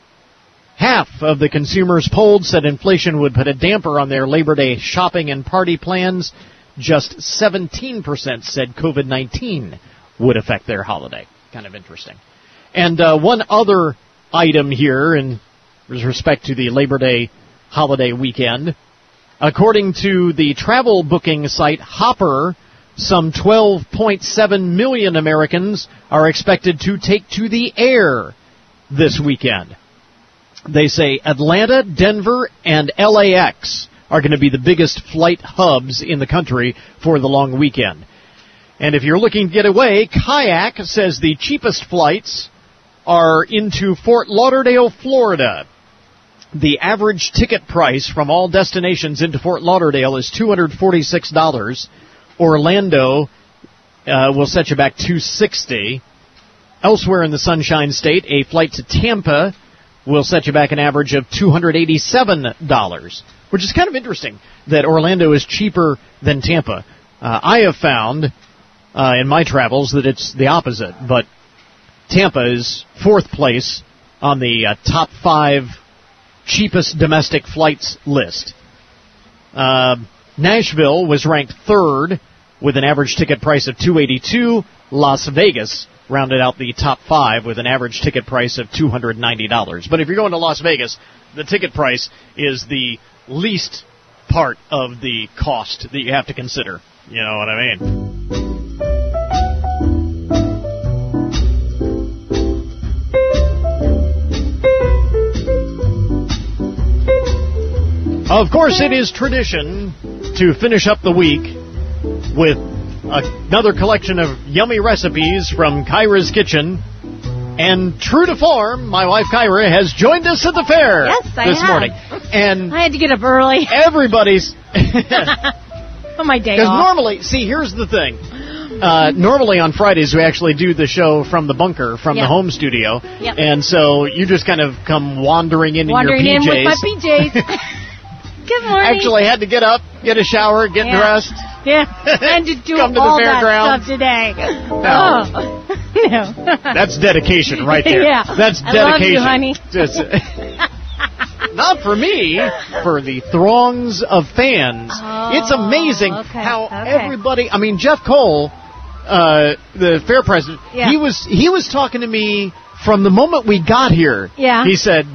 Speaker 1: Half of the consumers polled said inflation would put a damper on their Labor Day shopping and party plans. Just 17% said COVID 19 would affect their holiday. Kind of interesting. And uh, one other item here in respect to the Labor Day holiday weekend. According to the travel booking site Hopper, some 12.7 million Americans are expected to take to the air this weekend. They say Atlanta, Denver, and LAX are going to be the biggest flight hubs in the country for the long weekend. And if you're looking to get away, Kayak says the cheapest flights are into Fort Lauderdale, Florida. The average ticket price from all destinations into Fort Lauderdale is $246. Orlando uh, will set you back 260. Elsewhere in the Sunshine State, a flight to Tampa will set you back an average of $287, which is kind of interesting that Orlando is cheaper than Tampa. Uh, I have found uh, in my travels that it's the opposite, but Tampa is fourth place on the uh, top five cheapest domestic flights list. Uh, Nashville was ranked third with an average ticket price of 282. Las Vegas rounded out the top five with an average ticket price of $290. But if you're going to Las Vegas, the ticket price is the least part of the cost that you have to consider. You know what I mean? Of course, it is tradition to finish up the week with another collection of yummy recipes from Kyra's Kitchen. And true to form, my wife Kyra has joined us at the fair
Speaker 16: Yes, I
Speaker 1: this
Speaker 16: have.
Speaker 1: morning. And
Speaker 16: I had to get up early.
Speaker 1: everybody's
Speaker 16: On my day
Speaker 1: because normally, see, here's the thing. Uh, normally on Fridays we actually do the show from the bunker, from
Speaker 16: Yep.
Speaker 1: the home studio,
Speaker 16: Yep.
Speaker 1: and so you just kind of come wandering in
Speaker 16: Wandering
Speaker 1: in
Speaker 16: in
Speaker 1: your PJs.
Speaker 16: in with my PJs. Good morning.
Speaker 1: Actually, had to get up, get a shower, get
Speaker 16: Yeah.
Speaker 1: dressed.
Speaker 16: Yeah, and to do
Speaker 1: Come to the
Speaker 16: all that
Speaker 1: fairgrounds.
Speaker 16: stuff today.
Speaker 1: No.
Speaker 16: Oh. no.
Speaker 1: That's dedication right there.
Speaker 16: Yeah.
Speaker 1: That's
Speaker 16: I love
Speaker 1: dedication.
Speaker 16: you, honey.
Speaker 1: Just- not for me, for the throngs of fans. it's amazing
Speaker 16: Oh, okay,
Speaker 1: how
Speaker 16: okay.
Speaker 1: everybody. I mean, Jeff Cole, uh, the fair president.
Speaker 16: Yeah.
Speaker 1: He was he was talking to me from the moment we got here.
Speaker 16: Yeah.
Speaker 1: He said.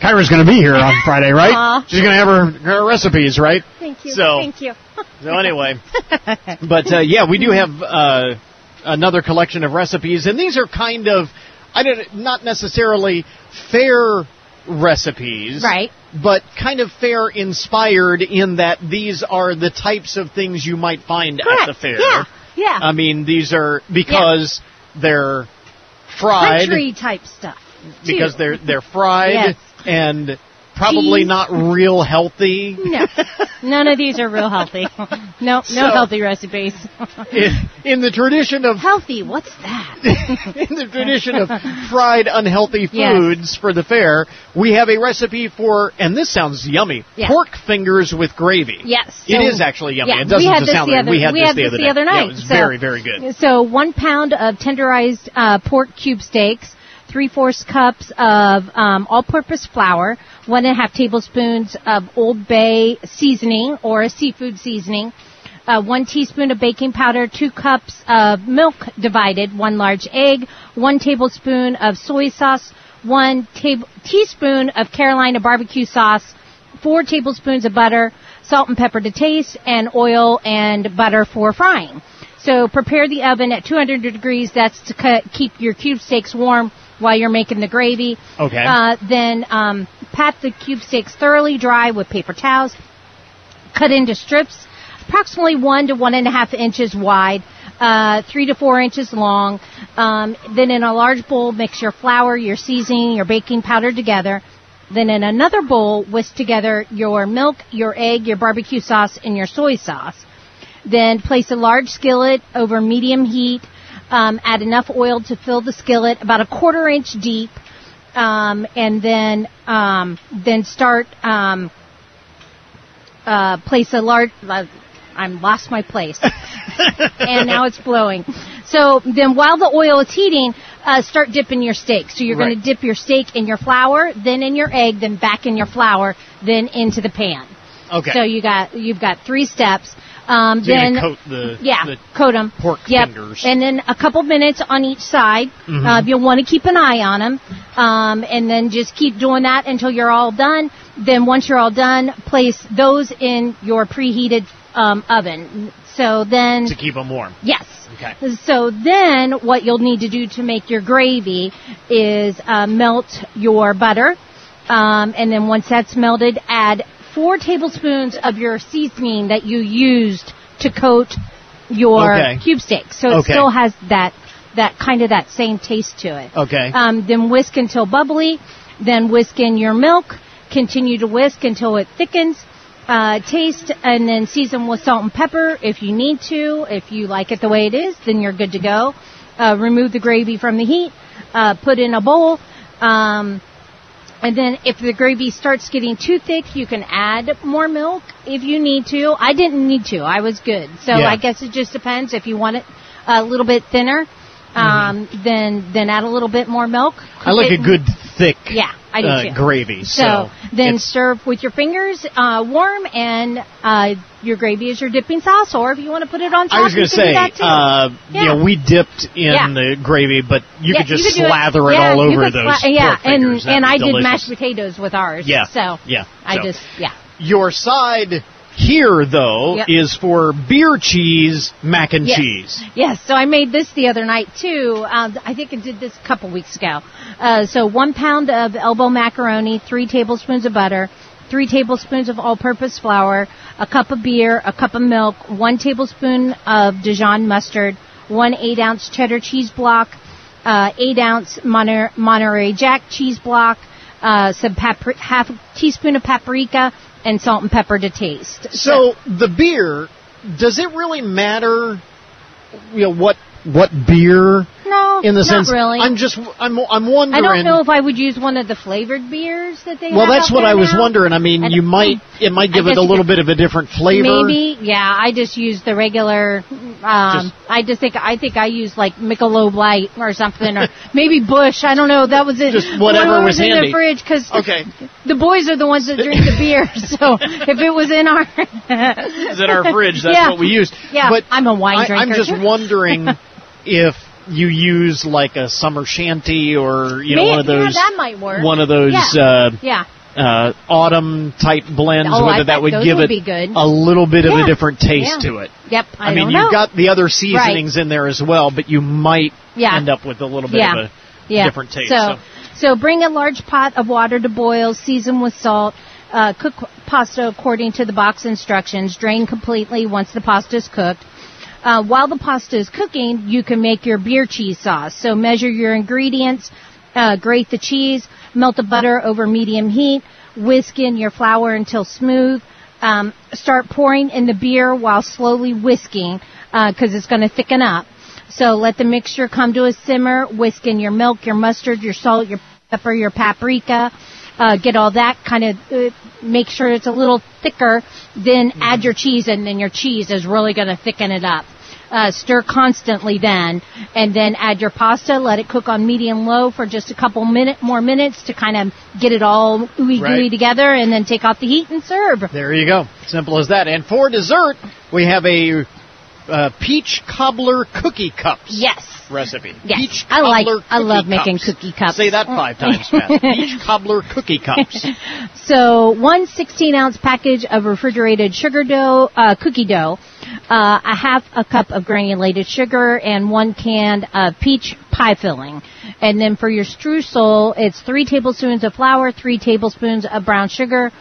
Speaker 1: Kyra's going to be here on Friday, right?
Speaker 16: Aw.
Speaker 1: She's going to have her, her recipes, right?
Speaker 16: Thank you.
Speaker 1: So-
Speaker 16: Thank you.
Speaker 1: So anyway, but uh, yeah, we do have uh, another collection of recipes, and these are kind of, I don't, not necessarily fair recipes,
Speaker 16: Right.
Speaker 1: But kind of fair inspired in that these are the types of things you might find at the fair.
Speaker 16: Yeah. Yeah.
Speaker 1: I mean, these are because they're fried,
Speaker 16: Country type stuff. too.
Speaker 1: because they're they're fried
Speaker 16: Yes.
Speaker 1: And probably not real healthy.
Speaker 16: No, none of these are real healthy. No, no
Speaker 1: So-
Speaker 16: healthy recipes.
Speaker 1: in, in the tradition of
Speaker 16: healthy, what's that?
Speaker 1: in the tradition of fried unhealthy
Speaker 16: Yes.
Speaker 1: foods for the fair, we have a recipe for, and this sounds yummy,
Speaker 16: Yeah.
Speaker 1: pork fingers with gravy.
Speaker 16: Yes,
Speaker 1: it
Speaker 16: so-
Speaker 1: is actually yummy.
Speaker 16: yeah,
Speaker 1: it doesn't
Speaker 16: we had this
Speaker 1: sound
Speaker 16: the
Speaker 1: like
Speaker 16: other-
Speaker 1: we had
Speaker 16: we
Speaker 1: this
Speaker 16: had
Speaker 1: the
Speaker 16: this
Speaker 1: other
Speaker 16: the other
Speaker 1: Yeah,
Speaker 16: night,
Speaker 1: it was
Speaker 16: so-
Speaker 1: very, very good.
Speaker 16: So one pound of tenderized uh, pork cube steaks, three fourths cups of um, all-purpose flour, one and a half tablespoons of Old Bay seasoning or a seafood seasoning, uh, one teaspoon of baking powder, two cups of milk divided, one large egg, one tablespoon of soy sauce, one tab- teaspoon of Carolina barbecue sauce, four tablespoons of butter, salt and pepper to taste, and oil and butter for frying. So prepare the oven at 200 degrees. That's to cut, keep your cube steaks warm while you're making the gravy.
Speaker 1: Okay.
Speaker 16: Uh, then um, pat the cube steaks thoroughly dry with paper towels. Cut into strips, approximately one to one and a half inches wide, uh, three to four inches long. Um, then in a large bowl, mix your flour, your seasoning, your baking powder together. Then in another bowl, whisk together your milk, your egg, your barbecue sauce, and your soy sauce. Then place a large skillet over medium heat. Um, add enough oil to fill the skillet about a quarter inch deep, um, and then um, then start um, uh, place a large. Uh, I'm lost my place, and now it's blowing. So then, while the oil is heating, uh, start dipping your steak. So you're going to dip your steak in your flour, then in your egg, then back in your flour, then into the pan.
Speaker 1: Okay.
Speaker 16: So you got you've got three steps. Um,
Speaker 1: So
Speaker 16: then
Speaker 1: coat the-
Speaker 16: yeah,
Speaker 1: the
Speaker 16: coat them.
Speaker 1: pork
Speaker 16: yep.
Speaker 1: fingers.
Speaker 16: And then a couple minutes on each side.
Speaker 1: Mhm.
Speaker 16: Uh, you'll want to keep an eye on them, um, and then just keep doing that until you're all done. Then once you're all done, place those in your preheated um, oven. So then
Speaker 1: to keep them warm.
Speaker 16: Yes.
Speaker 1: Okay.
Speaker 16: So then, what you'll need to do to make your gravy is uh, melt your butter, um, and then once that's melted, add four tablespoons of your seasoning that you used to coat your
Speaker 1: Okay.
Speaker 16: cube steak. So it
Speaker 1: Okay.
Speaker 16: still has that that kind of that same taste to it.
Speaker 1: Okay.
Speaker 16: Um, then whisk until bubbly. Then whisk in your milk. Continue to whisk until it thickens. Uh, taste and then season with salt and pepper if you need to. If you like it the way it is, then you're good to go. Uh, remove the gravy from the heat. Uh, put in a bowl. Um, and then if the gravy starts getting too thick, you can add more milk if you need to. I didn't need to. I was good. So
Speaker 1: Yeah.
Speaker 16: I guess it just depends. If you want it a little bit thinner, um, then then add a little bit more milk.
Speaker 1: I like a good thick
Speaker 16: yeah, I do
Speaker 1: uh, gravy. So,
Speaker 16: So, then serve with your fingers uh, warm, and uh, your gravy is your dipping sauce. Or if you want to put it on top,
Speaker 1: I was
Speaker 16: you
Speaker 1: going to
Speaker 16: can do
Speaker 1: say,
Speaker 16: that too.
Speaker 1: uh,
Speaker 16: Yeah.
Speaker 1: you know, we dipped in
Speaker 16: Yeah.
Speaker 1: the gravy, but you
Speaker 16: Yeah,
Speaker 1: could just
Speaker 16: do
Speaker 1: slather it,
Speaker 16: Yeah,
Speaker 1: all over
Speaker 16: could
Speaker 1: those
Speaker 16: sla- yeah, and and I
Speaker 1: be
Speaker 16: did
Speaker 1: delicious.
Speaker 16: mashed potatoes with ours.
Speaker 1: Yeah,
Speaker 16: so
Speaker 1: yeah.
Speaker 16: I
Speaker 1: So-
Speaker 16: just yeah.
Speaker 1: Your side here, though,
Speaker 16: Yep.
Speaker 1: is for beer cheese mac and
Speaker 16: Yes.
Speaker 1: cheese.
Speaker 16: Yes, so I made this the other night too. Uh, I think I did this a couple weeks ago. Uh, so one pound of elbow macaroni, three tablespoons of butter, three tablespoons of all-purpose flour, a cup of beer, a cup of milk, one tablespoon of Dijon mustard, one eight-ounce cheddar cheese block, uh, eight ounce Monterey Jack cheese block, uh, some papri- half a teaspoon of paprika, and salt and pepper to taste.
Speaker 1: So the beer, does it really matter? You know what what beer?
Speaker 16: No,
Speaker 1: in the sense,
Speaker 16: really.
Speaker 1: I'm just I'm I'm wondering.
Speaker 16: I don't know if I would use one of the flavored beers that they
Speaker 1: Well, that's what I was wondering. I mean,
Speaker 16: And-
Speaker 1: you might it might give it a little bit of a different flavor.
Speaker 16: Maybe, yeah. I just use the regular. Um, I just think I think I use like Michelob Light or something, or maybe Busch. I don't know. That was it.
Speaker 1: Just whatever was
Speaker 16: in
Speaker 1: handy.
Speaker 16: the fridge because
Speaker 1: Okay.
Speaker 16: the boys are the ones that drink the beer. So if it was in our
Speaker 1: Is in our fridge. That's
Speaker 16: Yeah.
Speaker 1: what we use.
Speaker 16: Yeah,
Speaker 1: but
Speaker 16: I'm a wine
Speaker 1: I,
Speaker 16: drinker.
Speaker 1: I'm just wondering if you use like a Summer Shandy or you know one of those
Speaker 16: yeah, that might work.
Speaker 1: one of those
Speaker 16: Yeah.
Speaker 1: uh,
Speaker 16: yeah.
Speaker 1: uh, autumn type blends,
Speaker 16: Oh, I
Speaker 1: whether that would give
Speaker 16: would
Speaker 1: it a little bit of a different taste
Speaker 16: Yeah.
Speaker 1: to it.
Speaker 16: Yep. I,
Speaker 1: I, mean, you've
Speaker 16: know.
Speaker 1: got the other seasonings in there as well, but you might
Speaker 16: Yeah.
Speaker 1: end up with a little bit
Speaker 16: yeah.
Speaker 1: of a
Speaker 16: yeah.
Speaker 1: different taste.
Speaker 16: So,
Speaker 1: So,
Speaker 16: so bring a large pot of water to boil, season with salt. Uh, cook pasta according to the box instructions. Drain completely once the pasta is cooked. Uh, while the pasta is cooking, you can make your beer cheese sauce. So measure your ingredients, uh, grate the cheese, melt the butter over medium heat, whisk in your flour until smooth. Um, start pouring in the beer while slowly whisking because it's going to thicken up. So let the mixture come to a simmer. Whisk in your milk, your mustard, your salt, your pepper, your paprika. Uh, get all that kind of, uh, make sure it's a little thicker. Then add your cheese and then your cheese is really going to thicken it up. Uh, stir constantly then, and then add your pasta. Let it cook on medium low for just a couple minute more minutes to kind of get it all ooey gooey together, and then take off the heat and serve.
Speaker 1: there you go. Simple as that. And for dessert, we have a uh, peach cobbler cookie cups.
Speaker 16: Yes.
Speaker 1: Recipe.
Speaker 16: Yes.
Speaker 1: Peach
Speaker 16: I like- I love
Speaker 1: cookie
Speaker 16: making cookie cups.
Speaker 1: Say that five times fast. Peach cobbler cookie cups.
Speaker 16: So one 16 ounce package of refrigerated sugar dough, uh, cookie dough, uh, a half a cup of granulated sugar, and one can of peach pie filling. And then for your streusel, it's three tablespoons of flour, three tablespoons of brown sugar,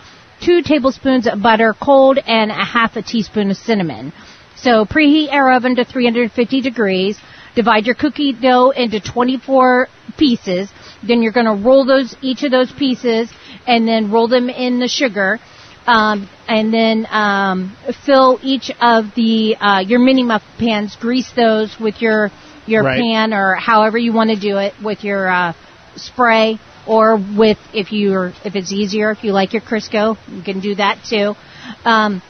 Speaker 16: two tablespoons of butter cold, and a half a teaspoon of cinnamon. So preheat your oven to 350 degrees. Divide your cookie dough into 24 pieces. Then you're going to roll those, each of those pieces, and then roll them in the sugar. Um, and then um, fill each of the uh, your mini muffin pans. Grease those with your your
Speaker 1: Right.
Speaker 16: pan or however you want to do it with your uh, spray or with if you're if it's easier if you like your Crisco you can do that too. Um,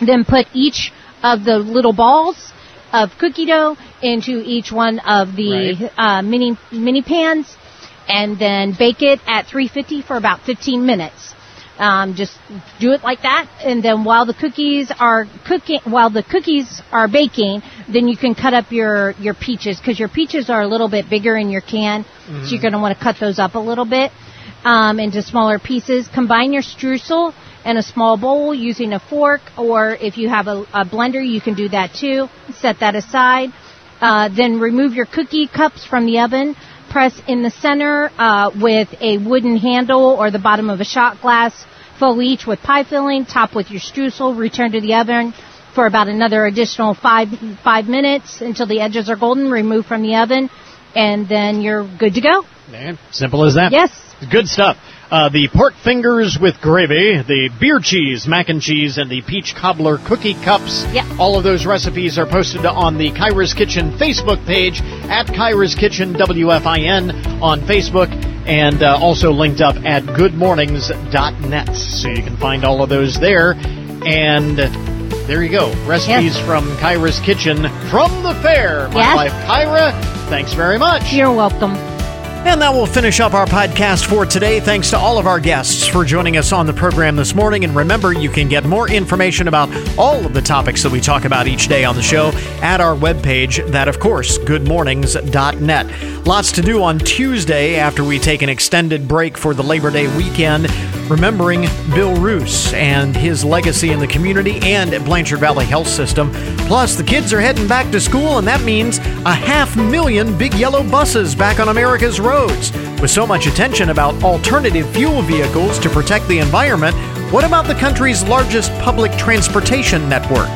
Speaker 16: then put each of the little balls of cookie dough into each one of the uh, mini mini pans, and then bake it at 350 for about 15 minutes. Um, just do it like that, and then while the cookies are cooking, while the cookies are baking, then you can cut up your your peaches because your peaches are a little bit bigger in your can, so you're going to want to cut those up a little bit um, into smaller pieces. Combine your streusel in a small bowl using a fork, or if you have a, a blender, you can do that too. Set that aside. Uh, then remove your cookie cups from the oven. Press in the center uh, with a wooden handle or the bottom of a shot glass. Fill each with pie filling. Top with your streusel. Return to the oven for about another additional five five minutes until the edges are golden. Remove from the oven, and then you're good to go.
Speaker 1: Man, simple as that.
Speaker 16: Yes.
Speaker 1: Good stuff. Uh, the pork fingers with gravy, the beer cheese, mac and cheese, and the peach cobbler cookie cups.
Speaker 16: Yep.
Speaker 1: All of those recipes are posted on the Kyra's Kitchen Facebook page at Kyra's Kitchen WFIN on Facebook and uh, also linked up at goodmornings.net. So you can find all of those there. And there you go. Recipes
Speaker 16: Yes.
Speaker 1: from Kyra's Kitchen from the fair. My
Speaker 16: Yes.
Speaker 1: wife Kyra, thanks very much.
Speaker 16: You're welcome.
Speaker 1: And that will finish up our podcast for today. Thanks to all of our guests for joining us on the program this morning. And remember, you can get more information about all of the topics that we talk about each day on the show at our webpage, that of course, goodmornings.net. Lots to do on Tuesday after we take an extended break for the Labor Day weekend, remembering Bill Roos and his legacy in the community and at Blanchard Valley Health System. Plus, the kids are heading back to school, and that means a half million big yellow buses back on America's roads. With so much attention about alternative fuel vehicles to protect the environment, what about the country's largest public transportation network?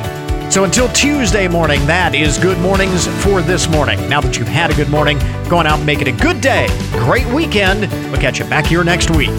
Speaker 1: So until Tuesday morning, that is good mornings for this morning. Now that you've had a good morning, go on out and make it a good day. Great weekend. We'll catch you back here next week.